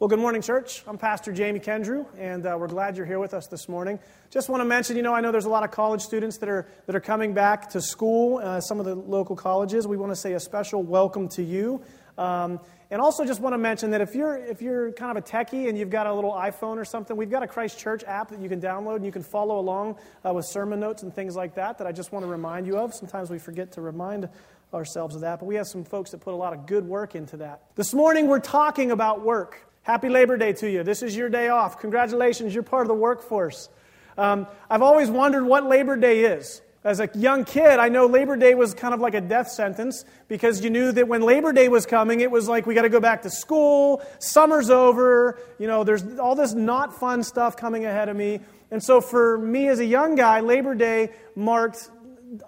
Well, good morning, church. I'm Pastor Jamie Kendrew, and uh, we're glad you're here with us this morning. Just want to mention, you know, I know there's a lot of college students that are, that are coming back to school, uh, some of the local colleges. We want to say a special welcome to you. Um, and also just want to mention that if you're, if you're kind of a techie and you've got a little iPhone or something, we've got a Christ Church app that you can download and you can follow along uh, with sermon notes and things like that that I just want to remind you of. Sometimes we forget to remind ourselves of that, but we have some folks that put a lot of good work into that. This morning we're talking about work. Happy Labor Day to you. This is your day off. Congratulations, you're part of the workforce. Um, I've always wondered what Labor Day is. As a young kid, I know Labor Day was kind of like a death sentence because you knew that when Labor Day was coming, it was like we got to go back to school, summer's over, you know, there's all this not fun stuff coming ahead of me. And so for me as a young guy, Labor Day marked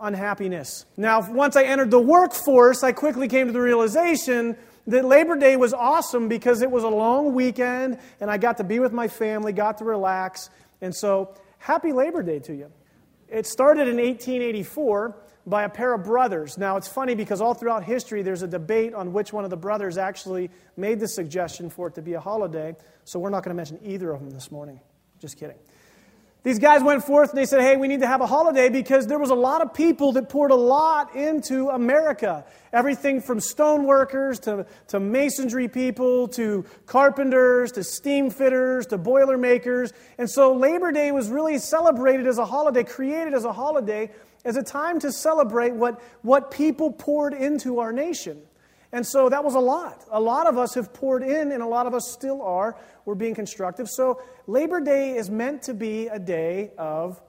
unhappiness. Now, once I entered the workforce, I quickly came to the realization that Labor Day was awesome because it was a long weekend and I got to be with my family, got to relax. And so, happy Labor Day to you. It started in 1884 by a pair of brothers. Now, it's funny because all throughout history there's a debate on which one of the brothers actually made the suggestion for it to be a holiday. So, we're not going to mention either of them this morning. Just kidding. These guys went forth and they said, Hey, we need to have a holiday because there was a lot of people that poured a lot into America. Everything from stone workers to, to masonry people to carpenters to steam fitters to boiler makers. And so Labor Day was really celebrated as a holiday, created as a holiday, as a time to celebrate what, what people poured into our nation. And so that was a lot. A lot of us have poured in, and a lot of us still are. We're being constructive. So Labor Day is meant to be a day of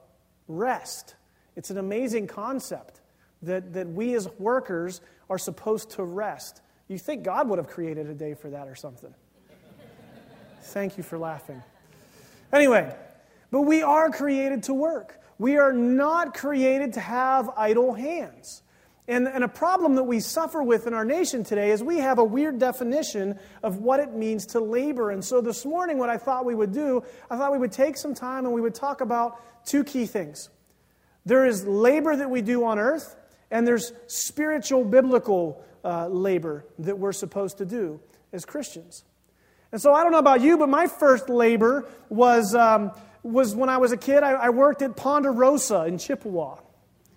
rest. It's an amazing concept that, that we as workers are supposed to rest. You think God would have created a day for that or something. Thank you for laughing. Anyway, but we are created to work. We are not created to have idle hands. And, and a problem that we suffer with in our nation today is we have a weird definition of what it means to labor. And so this morning, what I thought we would do, I thought we would take some time and we would talk about two key things. There is labor that we do on earth, and there's spiritual, biblical uh, labor that we're supposed to do as Christians. And so I don't know about you, but my first labor was, um, was when I was a kid. I, I worked at Ponderosa in Chippewa.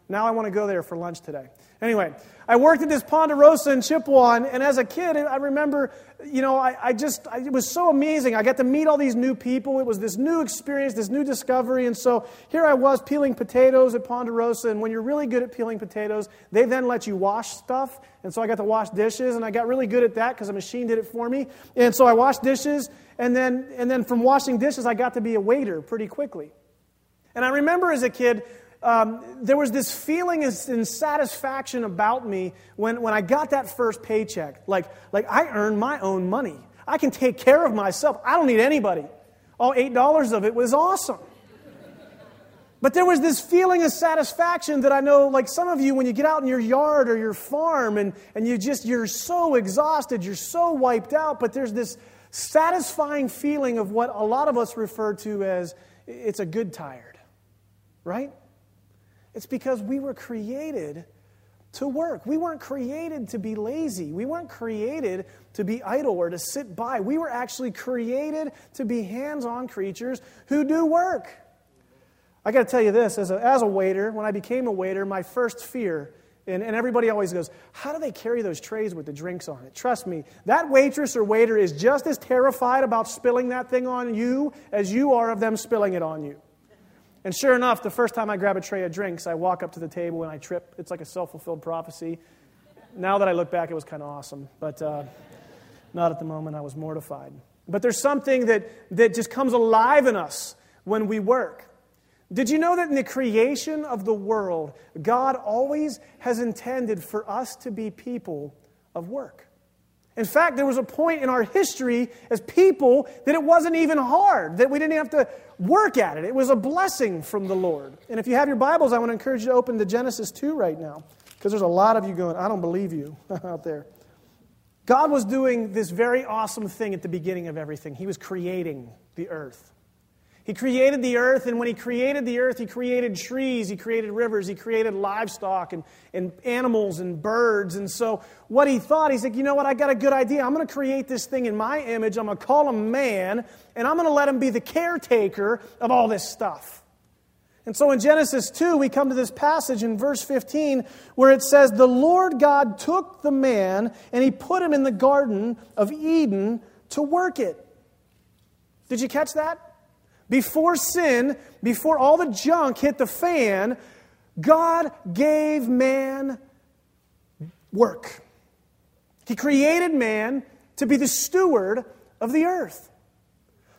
Now I want to go there for lunch today. Anyway, I worked at this Ponderosa in Chippewa, and, and as a kid, I remember, you know, I, I just, I, it was so amazing. I got to meet all these new people. It was this new experience, this new discovery. And so here I was peeling potatoes at Ponderosa, and when you're really good at peeling potatoes, they then let you wash stuff. And so I got to wash dishes, and I got really good at that because a machine did it for me. And so I washed dishes, and then, and then from washing dishes, I got to be a waiter pretty quickly. And I remember as a kid, um, there was this feeling and satisfaction about me when, when I got that first paycheck. Like, like I earned my own money. I can take care of myself. I don't need anybody. All $8 of it was awesome. But there was this feeling of satisfaction that I know, like some of you, when you get out in your yard or your farm and, and you just, you're so exhausted, you're so wiped out, but there's this satisfying feeling of what a lot of us refer to as it's a good tired, right? It's because we were created to work. We weren't created to be lazy. We weren't created to be idle or to sit by. We were actually created to be hands on creatures who do work. I got to tell you this as a, as a waiter, when I became a waiter, my first fear, and, and everybody always goes, How do they carry those trays with the drinks on it? Trust me, that waitress or waiter is just as terrified about spilling that thing on you as you are of them spilling it on you. And sure enough, the first time I grab a tray of drinks, I walk up to the table and I trip. It's like a self fulfilled prophecy. Now that I look back, it was kind of awesome, but uh, not at the moment. I was mortified. But there's something that, that just comes alive in us when we work. Did you know that in the creation of the world, God always has intended for us to be people of work? In fact, there was a point in our history as people that it wasn't even hard, that we didn't have to work at it. It was a blessing from the Lord. And if you have your Bibles, I want to encourage you to open to Genesis 2 right now, because there's a lot of you going, I don't believe you out there. God was doing this very awesome thing at the beginning of everything. He was creating the earth. He created the earth, and when He created the earth, He created trees, He created rivers, He created livestock and, and animals and birds. And so, what He thought, He's like, you know what, I got a good idea. I'm going to create this thing in my image. I'm going to call him man, and I'm going to let him be the caretaker of all this stuff. And so in Genesis 2, we come to this passage in verse 15 where it says, The Lord God took the man and he put him in the Garden of Eden to work it. Did you catch that? Before sin, before all the junk hit the fan, God gave man work. He created man to be the steward of the earth.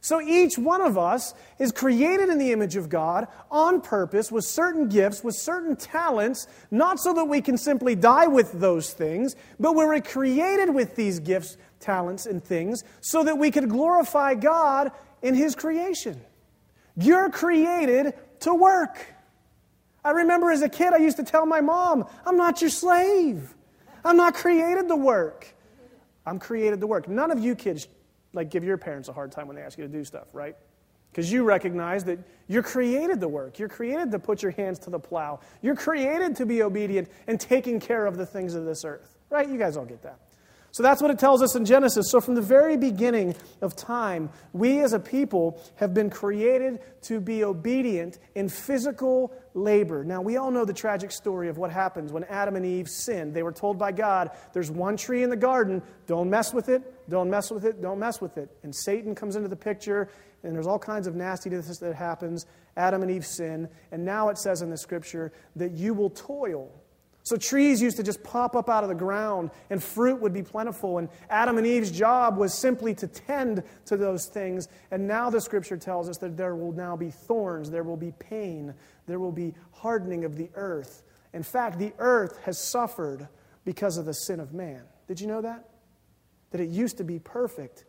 So each one of us is created in the image of God on purpose with certain gifts, with certain talents, not so that we can simply die with those things, but we were created with these gifts, talents, and things so that we could glorify God in His creation. You're created to work. I remember as a kid, I used to tell my mom, I'm not your slave. I'm not created to work. I'm created to work. None of you kids like give your parents a hard time when they ask you to do stuff, right? Because you recognize that you're created to work. You're created to put your hands to the plow. You're created to be obedient and taking care of the things of this earth, right? You guys all get that. So that's what it tells us in Genesis. So from the very beginning of time, we as a people have been created to be obedient in physical labor. Now, we all know the tragic story of what happens when Adam and Eve sinned. They were told by God, there's one tree in the garden, don't mess with it, don't mess with it, don't mess with it. And Satan comes into the picture, and there's all kinds of nastiness that happens. Adam and Eve sin, and now it says in the scripture that you will toil so trees used to just pop up out of the ground and fruit would be plentiful. And Adam and Eve's job was simply to tend to those things. And now the scripture tells us that there will now be thorns, there will be pain, there will be hardening of the earth. In fact, the earth has suffered because of the sin of man. Did you know that? That it used to be perfect.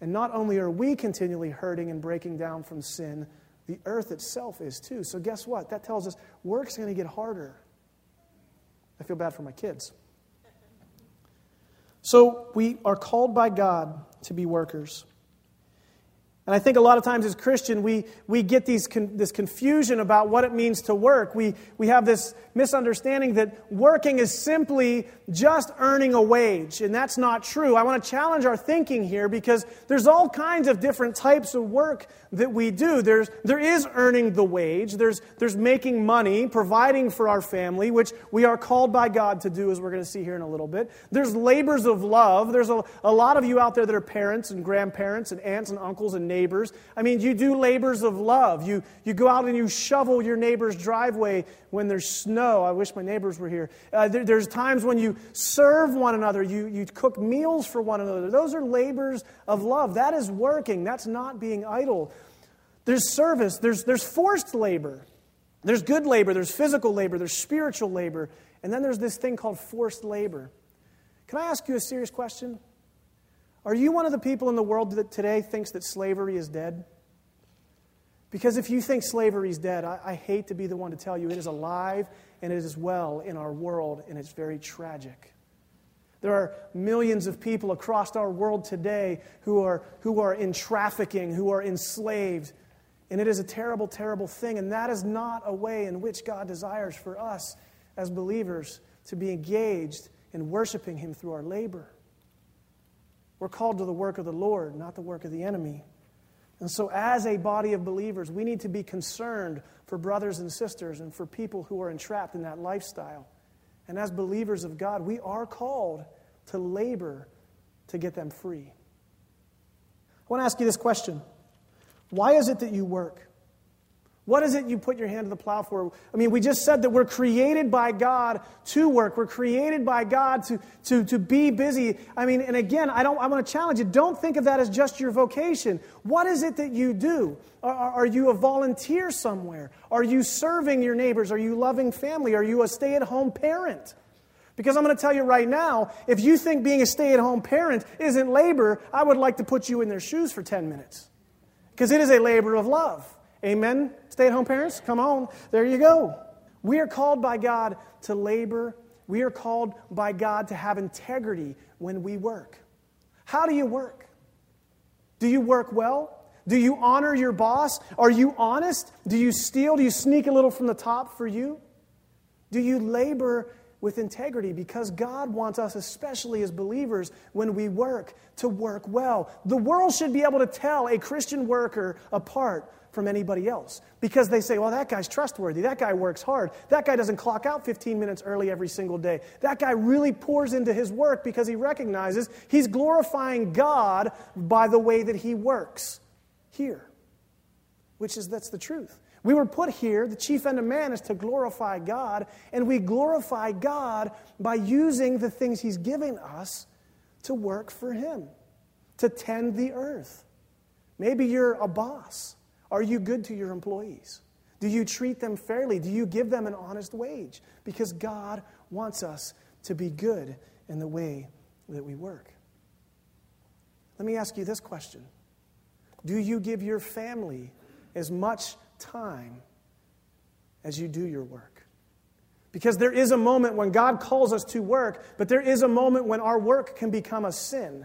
And not only are we continually hurting and breaking down from sin, the earth itself is too. So, guess what? That tells us work's going to get harder. I feel bad for my kids. So we are called by God to be workers. And I think a lot of times as Christian, we, we get these con- this confusion about what it means to work. We, we have this misunderstanding that working is simply just earning a wage, and that's not true. I want to challenge our thinking here because there's all kinds of different types of work that we do. There's, there is earning the wage, there's, there's making money, providing for our family, which we are called by God to do, as we're going to see here in a little bit. There's labors of love. There's a, a lot of you out there that are parents and grandparents and aunts and uncles and neighbors. I mean, you do labors of love. You, you go out and you shovel your neighbor's driveway when there's snow. I wish my neighbors were here. Uh, there, there's times when you serve one another, you, you cook meals for one another. Those are labors of love. That is working, that's not being idle. There's service, there's, there's forced labor. There's good labor, there's physical labor, there's spiritual labor, and then there's this thing called forced labor. Can I ask you a serious question? Are you one of the people in the world that today thinks that slavery is dead? Because if you think slavery is dead, I, I, hate to be the one to tell you it is alive and it is well in our world, and it's very tragic. There are millions of people across our world today who are, who are in trafficking, who are enslaved. And it is a terrible, terrible thing. And that is not a way in which God desires for us as believers to be engaged in worshiping Him through our labor. We're called to the work of the Lord, not the work of the enemy. And so, as a body of believers, we need to be concerned for brothers and sisters and for people who are entrapped in that lifestyle. And as believers of God, we are called to labor to get them free. I want to ask you this question Why is it that you work? What is it you put your hand to the plow for? I mean, we just said that we're created by God to work. We're created by God to, to, to be busy. I mean, and again, I, don't, I want to challenge you. Don't think of that as just your vocation. What is it that you do? Are, are you a volunteer somewhere? Are you serving your neighbors? Are you loving family? Are you a stay at home parent? Because I'm going to tell you right now, if you think being a stay at home parent isn't labor, I would like to put you in their shoes for 10 minutes. Because it is a labor of love. Amen? Stay at home parents, come on. There you go. We are called by God to labor. We are called by God to have integrity when we work. How do you work? Do you work well? Do you honor your boss? Are you honest? Do you steal? Do you sneak a little from the top for you? Do you labor with integrity? Because God wants us, especially as believers, when we work, to work well. The world should be able to tell a Christian worker apart from anybody else because they say, well, that guy's trustworthy. That guy works hard. That guy doesn't clock out 15 minutes early every single day. That guy really pours into his work because he recognizes he's glorifying God by the way that he works here, which is that's the truth. We were put here, the chief end of man is to glorify God, and we glorify God by using the things he's given us to work for him, to tend the earth. Maybe you're a boss. Are you good to your employees? Do you treat them fairly? Do you give them an honest wage? Because God wants us to be good in the way that we work. Let me ask you this question Do you give your family as much time as you do your work? Because there is a moment when God calls us to work, but there is a moment when our work can become a sin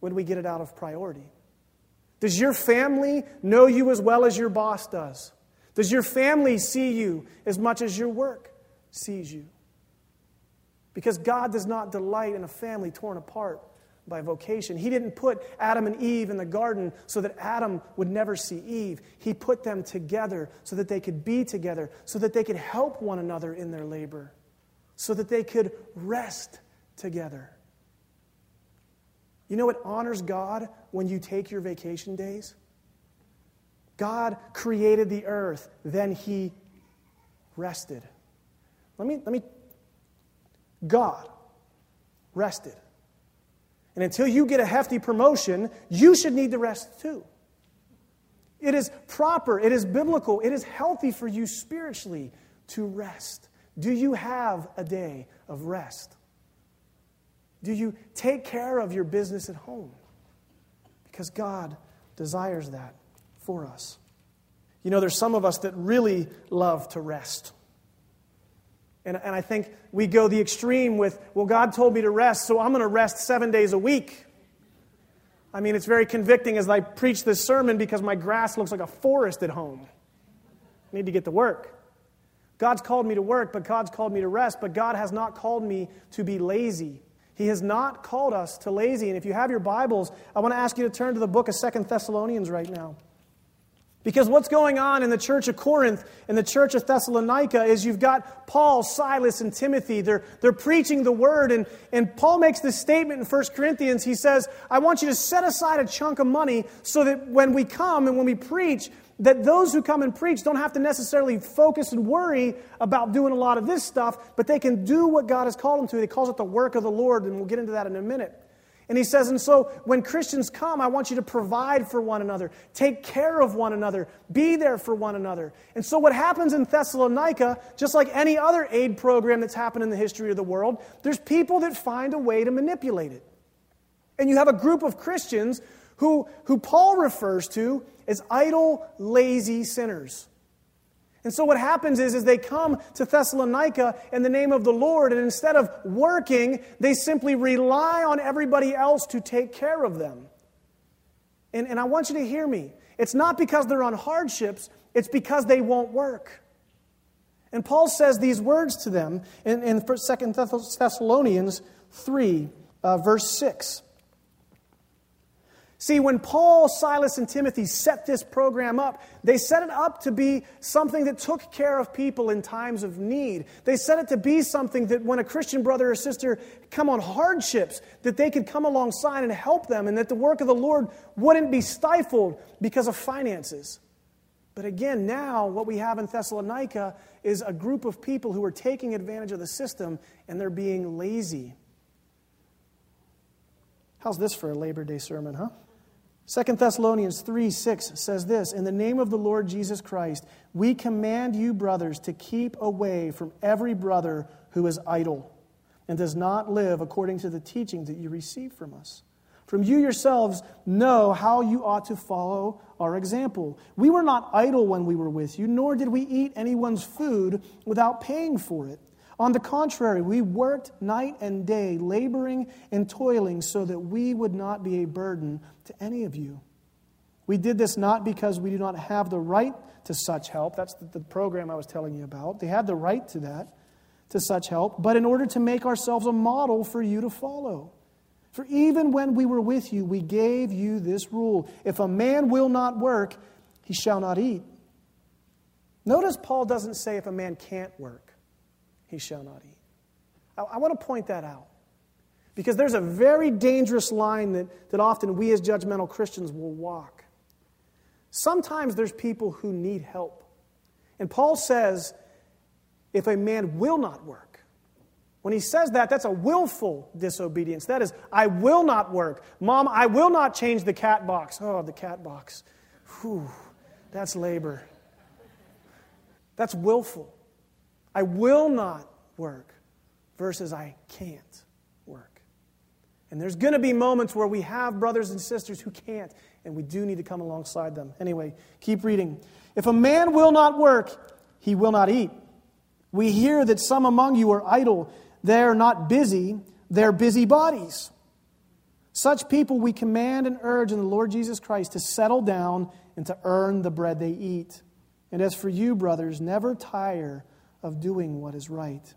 when we get it out of priority. Does your family know you as well as your boss does? Does your family see you as much as your work sees you? Because God does not delight in a family torn apart by vocation. He didn't put Adam and Eve in the garden so that Adam would never see Eve. He put them together so that they could be together, so that they could help one another in their labor, so that they could rest together. You know what honors God when you take your vacation days? God created the earth, then He rested. Let me, let me, God rested. And until you get a hefty promotion, you should need to rest too. It is proper, it is biblical, it is healthy for you spiritually to rest. Do you have a day of rest? Do you take care of your business at home? Because God desires that for us. You know, there's some of us that really love to rest. And, and I think we go the extreme with, well, God told me to rest, so I'm going to rest seven days a week. I mean, it's very convicting as I preach this sermon because my grass looks like a forest at home. I need to get to work. God's called me to work, but God's called me to rest, but God has not called me to be lazy. He has not called us to lazy. And if you have your Bibles, I want to ask you to turn to the book of Second Thessalonians right now. Because what's going on in the church of Corinth and the church of Thessalonica is you've got Paul, Silas, and Timothy. They're, they're preaching the word. And, and Paul makes this statement in 1 Corinthians. He says, I want you to set aside a chunk of money so that when we come and when we preach, that those who come and preach don't have to necessarily focus and worry about doing a lot of this stuff, but they can do what God has called them to. He calls it the work of the Lord, and we'll get into that in a minute. And he says, and so when Christians come, I want you to provide for one another, take care of one another, be there for one another. And so what happens in Thessalonica, just like any other aid program that's happened in the history of the world, there's people that find a way to manipulate it. And you have a group of Christians who, who Paul refers to as idle, lazy sinners. And so what happens is, is they come to Thessalonica in the name of the Lord, and instead of working, they simply rely on everybody else to take care of them. And, and I want you to hear me. It's not because they're on hardships, it's because they won't work. And Paul says these words to them in, in 2 Thessalonians 3, uh, verse 6. See, when Paul, Silas, and Timothy set this program up, they set it up to be something that took care of people in times of need. They set it to be something that when a Christian brother or sister come on hardships, that they could come alongside and help them, and that the work of the Lord wouldn't be stifled because of finances. But again, now what we have in Thessalonica is a group of people who are taking advantage of the system and they're being lazy. How's this for a Labor Day sermon, huh? 2 Thessalonians 3 6 says this In the name of the Lord Jesus Christ, we command you, brothers, to keep away from every brother who is idle and does not live according to the teaching that you received from us. From you yourselves know how you ought to follow our example. We were not idle when we were with you, nor did we eat anyone's food without paying for it. On the contrary, we worked night and day, laboring and toiling, so that we would not be a burden to any of you. We did this not because we do not have the right to such help. That's the, program I was telling you about. They had the right to that, to such help, but in order to make ourselves a model for you to follow. For even when we were with you, we gave you this rule if a man will not work, he shall not eat. Notice Paul doesn't say if a man can't work, he shall not eat. I, I want to point that out. Because there's a very dangerous line that, that often we as judgmental Christians will walk. Sometimes there's people who need help. And Paul says, if a man will not work, when he says that, that's a willful disobedience. That is, I will not work. Mom, I will not change the cat box. Oh, the cat box. Whew, that's labor. That's willful. I will not work versus I can't. Work. And there's going to be moments where we have brothers and sisters who can't, and we do need to come alongside them. Anyway, keep reading. If a man will not work, he will not eat. We hear that some among you are idle. They're not busy, they're busy bodies. Such people we command and urge in the Lord Jesus Christ to settle down and to earn the bread they eat. And as for you, brothers, never tire of doing what is right.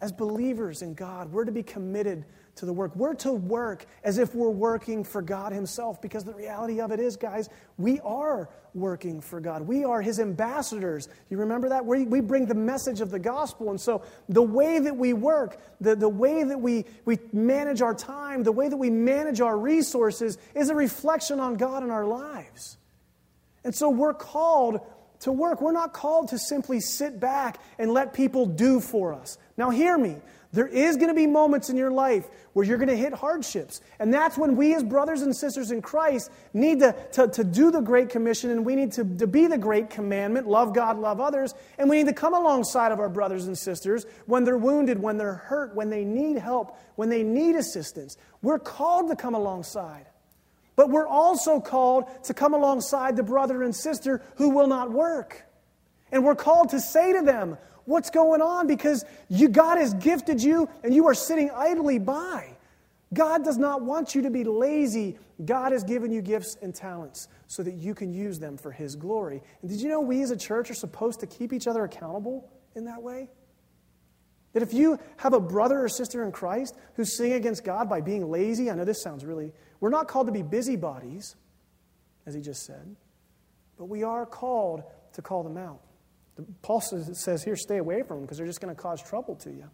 As believers in God, we're to be committed to the work. We're to work as if we're working for God Himself because the reality of it is, guys, we are working for God. We are His ambassadors. You remember that? We, we bring the message of the gospel. And so the way that we work, the, the way that we, we manage our time, the way that we manage our resources is a reflection on God in our lives. And so we're called to work. We're not called to simply sit back and let people do for us. Now, hear me. There is going to be moments in your life where you're going to hit hardships. And that's when we, as brothers and sisters in Christ, need to, to, to do the Great Commission and we need to, to be the Great Commandment love God, love others. And we need to come alongside of our brothers and sisters when they're wounded, when they're hurt, when they need help, when they need assistance. We're called to come alongside. But we're also called to come alongside the brother and sister who will not work. And we're called to say to them, What's going on? Because you, God has gifted you and you are sitting idly by. God does not want you to be lazy. God has given you gifts and talents so that you can use them for His glory. And did you know we as a church are supposed to keep each other accountable in that way? That if you have a brother or sister in Christ who's sinning against God by being lazy, I know this sounds really, we're not called to be busybodies, as he just said, but we are called to call them out. Paul says here, stay away from them because they're just going to cause trouble to you.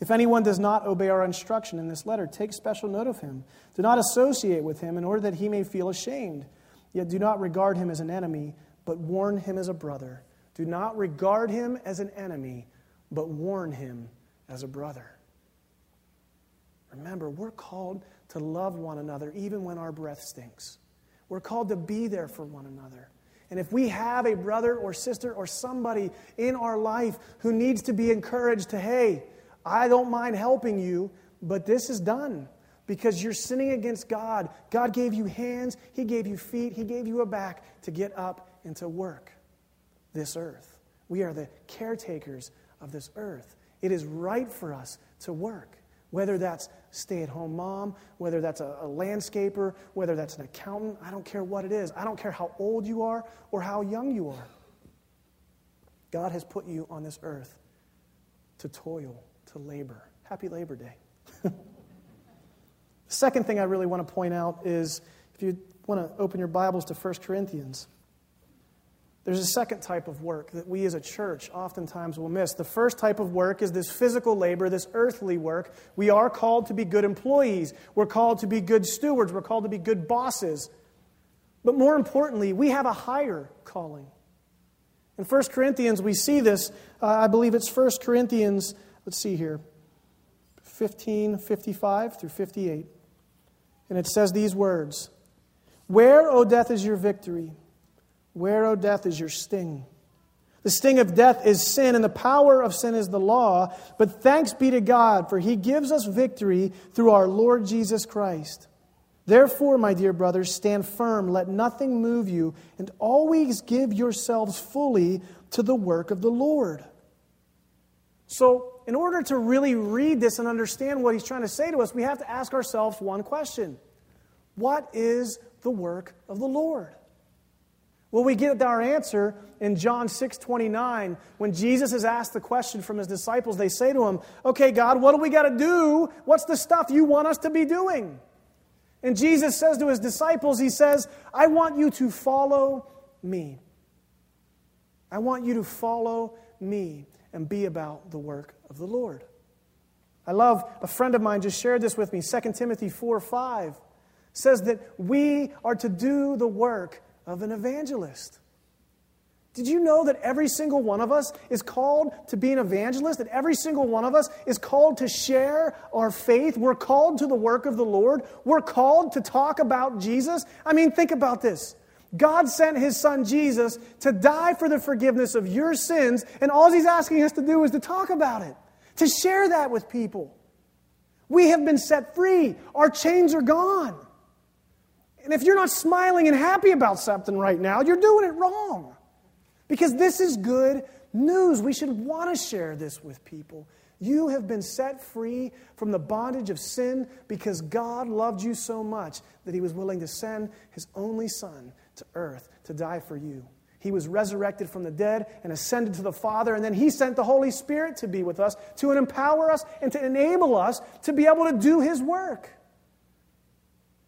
If anyone does not obey our instruction in this letter, take special note of him. Do not associate with him in order that he may feel ashamed. Yet do not regard him as an enemy, but warn him as a brother. Do not regard him as an enemy, but warn him as a brother. Remember, we're called to love one another even when our breath stinks. We're called to be there for one another. And if we have a brother or sister or somebody in our life who needs to be encouraged to, hey, I don't mind helping you, but this is done because you're sinning against God. God gave you hands, He gave you feet, He gave you a back to get up and to work this earth. We are the caretakers of this earth. It is right for us to work. Whether that's stay at home mom, whether that's a, a, landscaper, whether that's an accountant, I don't care what it is. I don't care how old you are or how young you are. God has put you on this earth to toil, to labor. Happy Labor Day. the second thing I really want to point out is if you want to open your Bibles to 1 Corinthians. There's a second type of work that we as a church oftentimes will miss. The first type of work is this physical labor, this earthly work. We are called to be good employees, we're called to be good stewards, we're called to be good bosses. But more importantly, we have a higher calling. In 1 Corinthians, we see this. Uh, I believe it's 1 Corinthians, let's see here, 15, 55 through 58. And it says these words Where, O death, is your victory? Where, O death, is your sting? The sting of death is sin, and the power of sin is the law. But thanks be to God, for he gives us victory through our Lord Jesus Christ. Therefore, my dear brothers, stand firm, let nothing move you, and always give yourselves fully to the work of the Lord. So, in order to really read this and understand what he's trying to say to us, we have to ask ourselves one question What is the work of the Lord? Well, we get our answer in John 6 29. When Jesus is asked the question from his disciples, they say to him, Okay, God, what do we got to do? What's the stuff you want us to be doing? And Jesus says to his disciples, He says, I want you to follow me. I want you to follow me and be about the work of the Lord. I love a friend of mine just shared this with me. 2 Timothy 4 5 says that we are to do the work of an evangelist. Did you know that every single one of us is called to be an evangelist? That every single one of us is called to share our faith? We're called to the work of the Lord. We're called to talk about Jesus. I mean, think about this. God sent his son Jesus to die for the forgiveness of your sins, and all he's asking us to do is to talk about it, to share that with people. We have been set free, our chains are gone. And if you're not smiling and happy about something right now, you're doing it wrong. Because this is good news. We should want to share this with people. You have been set free from the bondage of sin because God loved you so much that he was willing to send his only son to earth to die for you. He was resurrected from the dead and ascended to the Father, and then He sent the Holy Spirit to be with us, to empower us, and to enable us to be able to do His work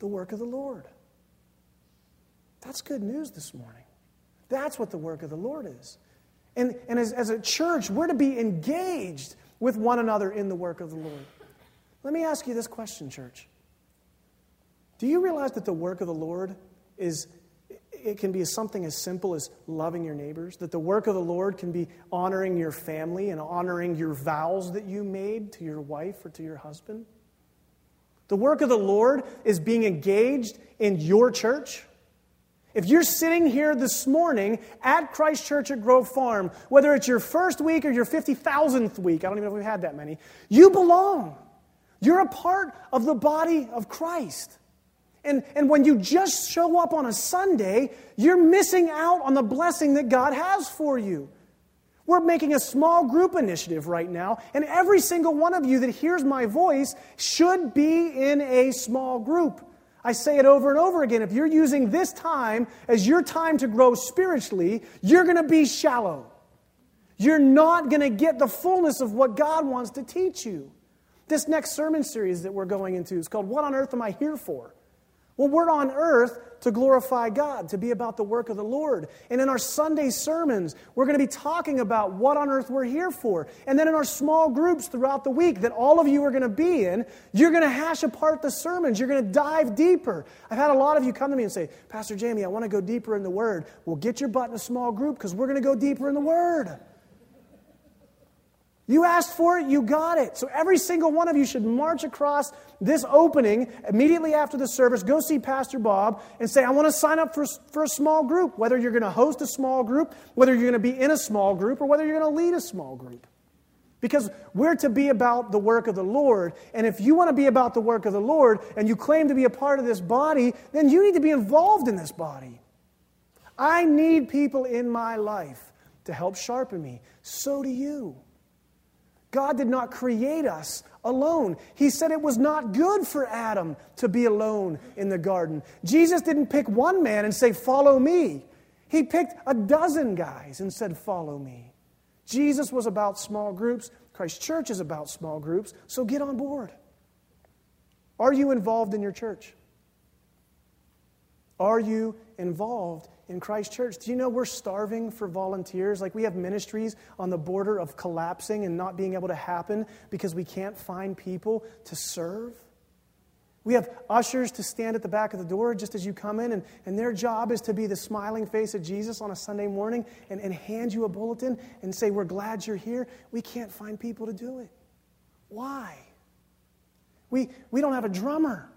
the work of the Lord. That's good news this morning. That's what the work of the Lord is. And, and as, as a church, we're to be engaged with one another in the work of the Lord. Let me ask you this question, church. Do you realize that the work of the Lord is it can be something as simple as loving your neighbors, that the work of the Lord can be honoring your family and honoring your vows that you made to your wife or to your husband. The work of the Lord is being engaged in your church. If you're sitting here this morning at Christ Church at Grove Farm, whether it's your first week or your 50,000th week, I don't even know if we've had that many, you belong. You're a part of the body of Christ. And, and when you just show up on a Sunday, you're missing out on the blessing that God has for you. We're making a small group initiative right now, and every single one of you that hears my voice should be in a small group. I say it over and over again. If you're using this time as your time to grow spiritually, you're going to be shallow. You're not going to get the fullness of what God wants to teach you. This next sermon series that we're going into is called What on Earth Am I Here For? Well, we're on earth to glorify God, to be about the work of the Lord. And in our Sunday sermons, we're going to be talking about what on earth we're here for. And then in our small groups throughout the week that all of you are going to be in, you're going to hash apart the sermons. You're going to dive deeper. I've had a lot of you come to me and say, Pastor Jamie, I want to go deeper in the Word. Well, get your butt in a small group because we're going to go deeper in the Word. You asked for it, you got it. So every single one of you should march across this opening immediately after the service, go see Pastor Bob and say, I want to sign up for, for a small group, whether you're going to host a small group, whether you're going to be in a small group, or whether you're going to lead a small group. Because we're to be about the work of the Lord. And if you want to be about the work of the Lord and you claim to be a part of this body, then you need to be involved in this body. I need people in my life to help sharpen me. So do you. God did not create us alone. He said it was not good for Adam to be alone in the garden. Jesus didn't pick one man and say, Follow me. He picked a dozen guys and said, Follow me. Jesus was about small groups. Christ Church is about small groups. So get on board. Are you involved in your church? Are you involved in Christ Church. Do you know we're starving for volunteers? Like we have ministries on the border of collapsing and not being able to happen because we can't find people to serve. We have ushers to stand at the back of the door just as you come in, and, and their job is to be the smiling face of Jesus on a Sunday morning and, and hand you a bulletin and say, We're glad you're here. We can't find people to do it. Why? We, we don't have a drummer.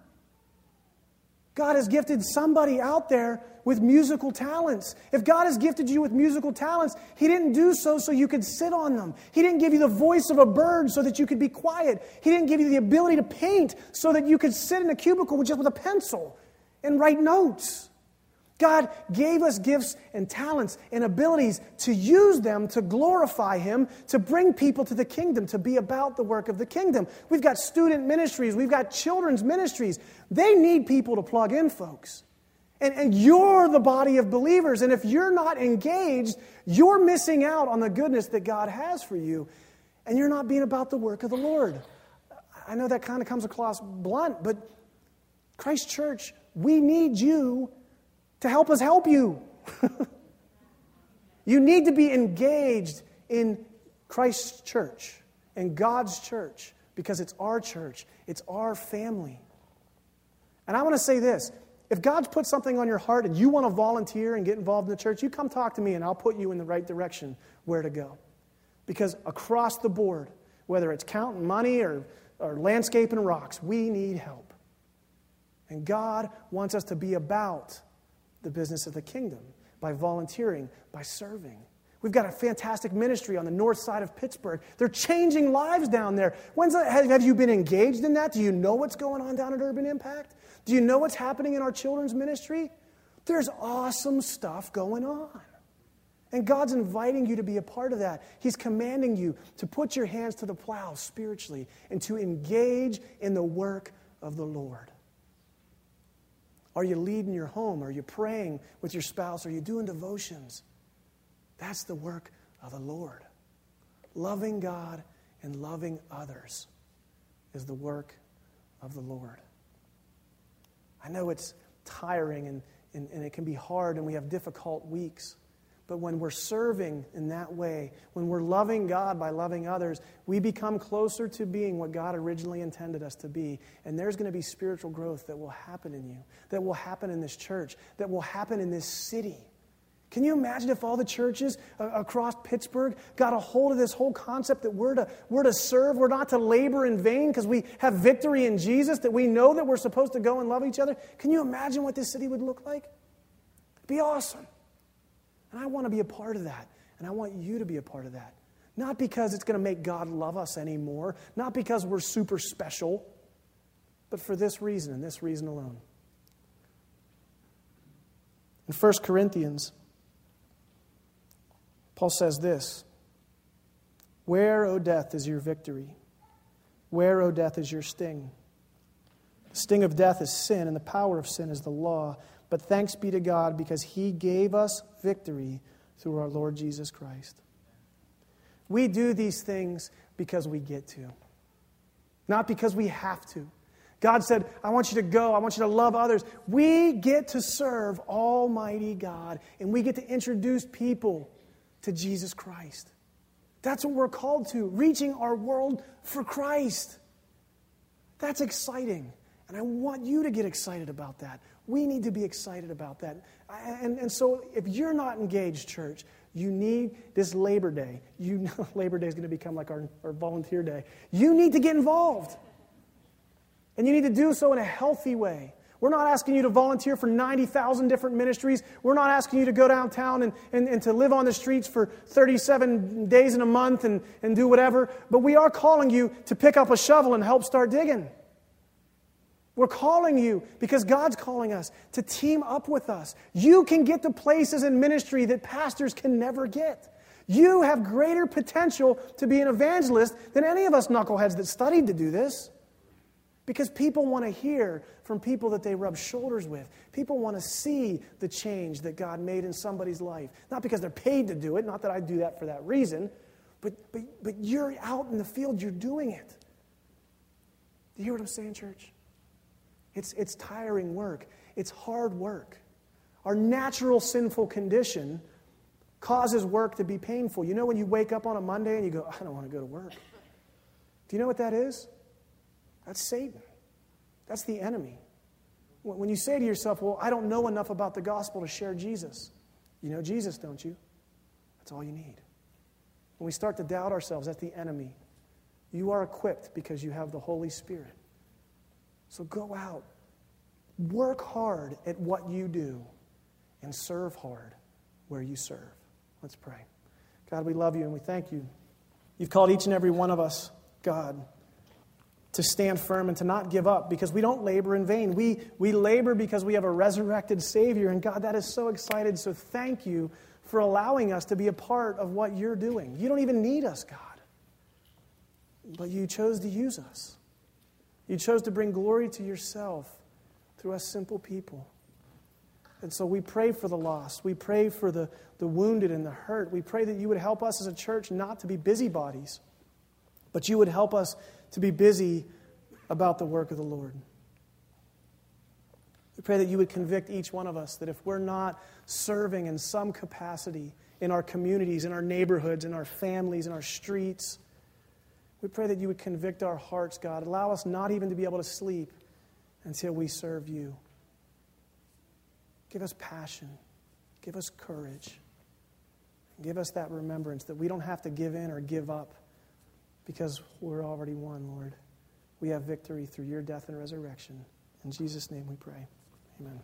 God has gifted somebody out there with musical talents. If God has gifted you with musical talents, He didn't do so so you could sit on them. He didn't give you the voice of a bird so that you could be quiet. He didn't give you the ability to paint so that you could sit in a cubicle just with a pencil and write notes. God gave us gifts and talents and abilities to use them to glorify Him, to bring people to the kingdom, to be about the work of the kingdom. We've got student ministries, we've got children's ministries. They need people to plug in, folks. And, and you're the body of believers. And if you're not engaged, you're missing out on the goodness that God has for you. And you're not being about the work of the Lord. I know that kind of comes across blunt, but Christ Church, we need you to help us help you. you need to be engaged in Christ's church and God's church because it's our church, it's our family. And I want to say this if God's put something on your heart and you want to volunteer and get involved in the church, you come talk to me and I'll put you in the right direction where to go. Because across the board, whether it's counting money or, or landscaping rocks, we need help. And God wants us to be about the business of the kingdom by volunteering, by serving. We've got a fantastic ministry on the north side of Pittsburgh. They're changing lives down there. When's have you been engaged in that? Do you know what's going on down at Urban Impact? Do you know what's happening in our children's ministry? There's awesome stuff going on. And God's inviting you to be a part of that. He's commanding you to put your hands to the plow spiritually and to engage in the work of the Lord. Are you leading your home? Are you praying with your spouse? Are you doing devotions? That's the work of the Lord. Loving God and loving others is the work of the Lord. I know it's tiring and, and, and, it can be hard and we have difficult weeks. But when we're serving in that way, when we're loving God by loving others, we become closer to being what God originally intended us to be. And there's going to be spiritual growth that will happen in you, that will happen in this church, that will happen in this city. Can you imagine if all the churches across Pittsburgh got a hold of this whole concept that we're to, we're to serve, we're not to labor in vain because we have victory in Jesus, that we know that we're supposed to go and love each other? Can you imagine what this city would look like? It'd be awesome. And I want to be a part of that. And I want you to be a part of that. Not because it's going to make God love us anymore, not because we're super special, but for this reason and this reason alone. In 1 Corinthians, Paul says this Where, O death, is your victory? Where, O death, is your sting? The sting of death is sin, and the power of sin is the law. But thanks be to God because he gave us victory through our Lord Jesus Christ. We do these things because we get to, not because we have to. God said, I want you to go. I want you to love others. We get to serve Almighty God, and we get to introduce people to Jesus Christ. That's what we're called to, reaching our world for Christ. That's exciting. And I want you to get excited about that. We need to be excited about that. And, and so, if you're not engaged, church, you need this Labor Day. You know Labor Day is going to become like our, our volunteer day. You need to get involved. And you need to do so in a healthy way. We're not asking you to volunteer for 90,000 different ministries. We're not asking you to go downtown and, and, and to live on the streets for 37 days in a month and, and do whatever. But we are calling you to pick up a shovel and help start digging. We're calling you because God's calling us to team up with us. You can get to places in ministry that pastors can never get. You have greater potential to be an evangelist than any of us knuckleheads that studied to do this. Because people want to hear from people that they rub shoulders with. People want to see the change that God made in somebody's life. Not because they're paid to do it, not that I do that for that reason, but, but, but you're out in the field, you're doing it. Do you hear what I'm saying, church? It's, it's tiring work, it's hard work. Our natural sinful condition causes work to be painful. You know, when you wake up on a Monday and you go, I don't want to go to work. Do you know what that is? That's Satan. That's the enemy. When you say to yourself, Well, I don't know enough about the gospel to share Jesus, you know Jesus, don't you? That's all you need. When we start to doubt ourselves, that's the enemy. You are equipped because you have the Holy Spirit. So go out, work hard at what you do, and serve hard where you serve. Let's pray. God, we love you and we thank you. You've called each and every one of us, God to stand firm and to not give up because we don't labor in vain. We, we labor because we have a resurrected Savior. And God, that is so excited. So thank you for allowing us to be a part of what you're doing. You don't even need us, God. But you chose to use us. You chose to bring glory to yourself through us simple people. And so we pray for the lost. We pray for the, the wounded and the hurt. We pray that you would help us as a church not to be busybodies, but you would help us to be busy about the work of the Lord. We pray that you would convict each one of us that if we're not serving in some capacity in our communities, in our neighborhoods, in our families, in our streets, we pray that you would convict our hearts, God. Allow us not even to be able to sleep until we serve you. Give us passion. Give us courage. Give us that remembrance that we don't have to give in or give up because we're already won, Lord. We have victory through your death and resurrection. In Jesus' name we pray. Amen.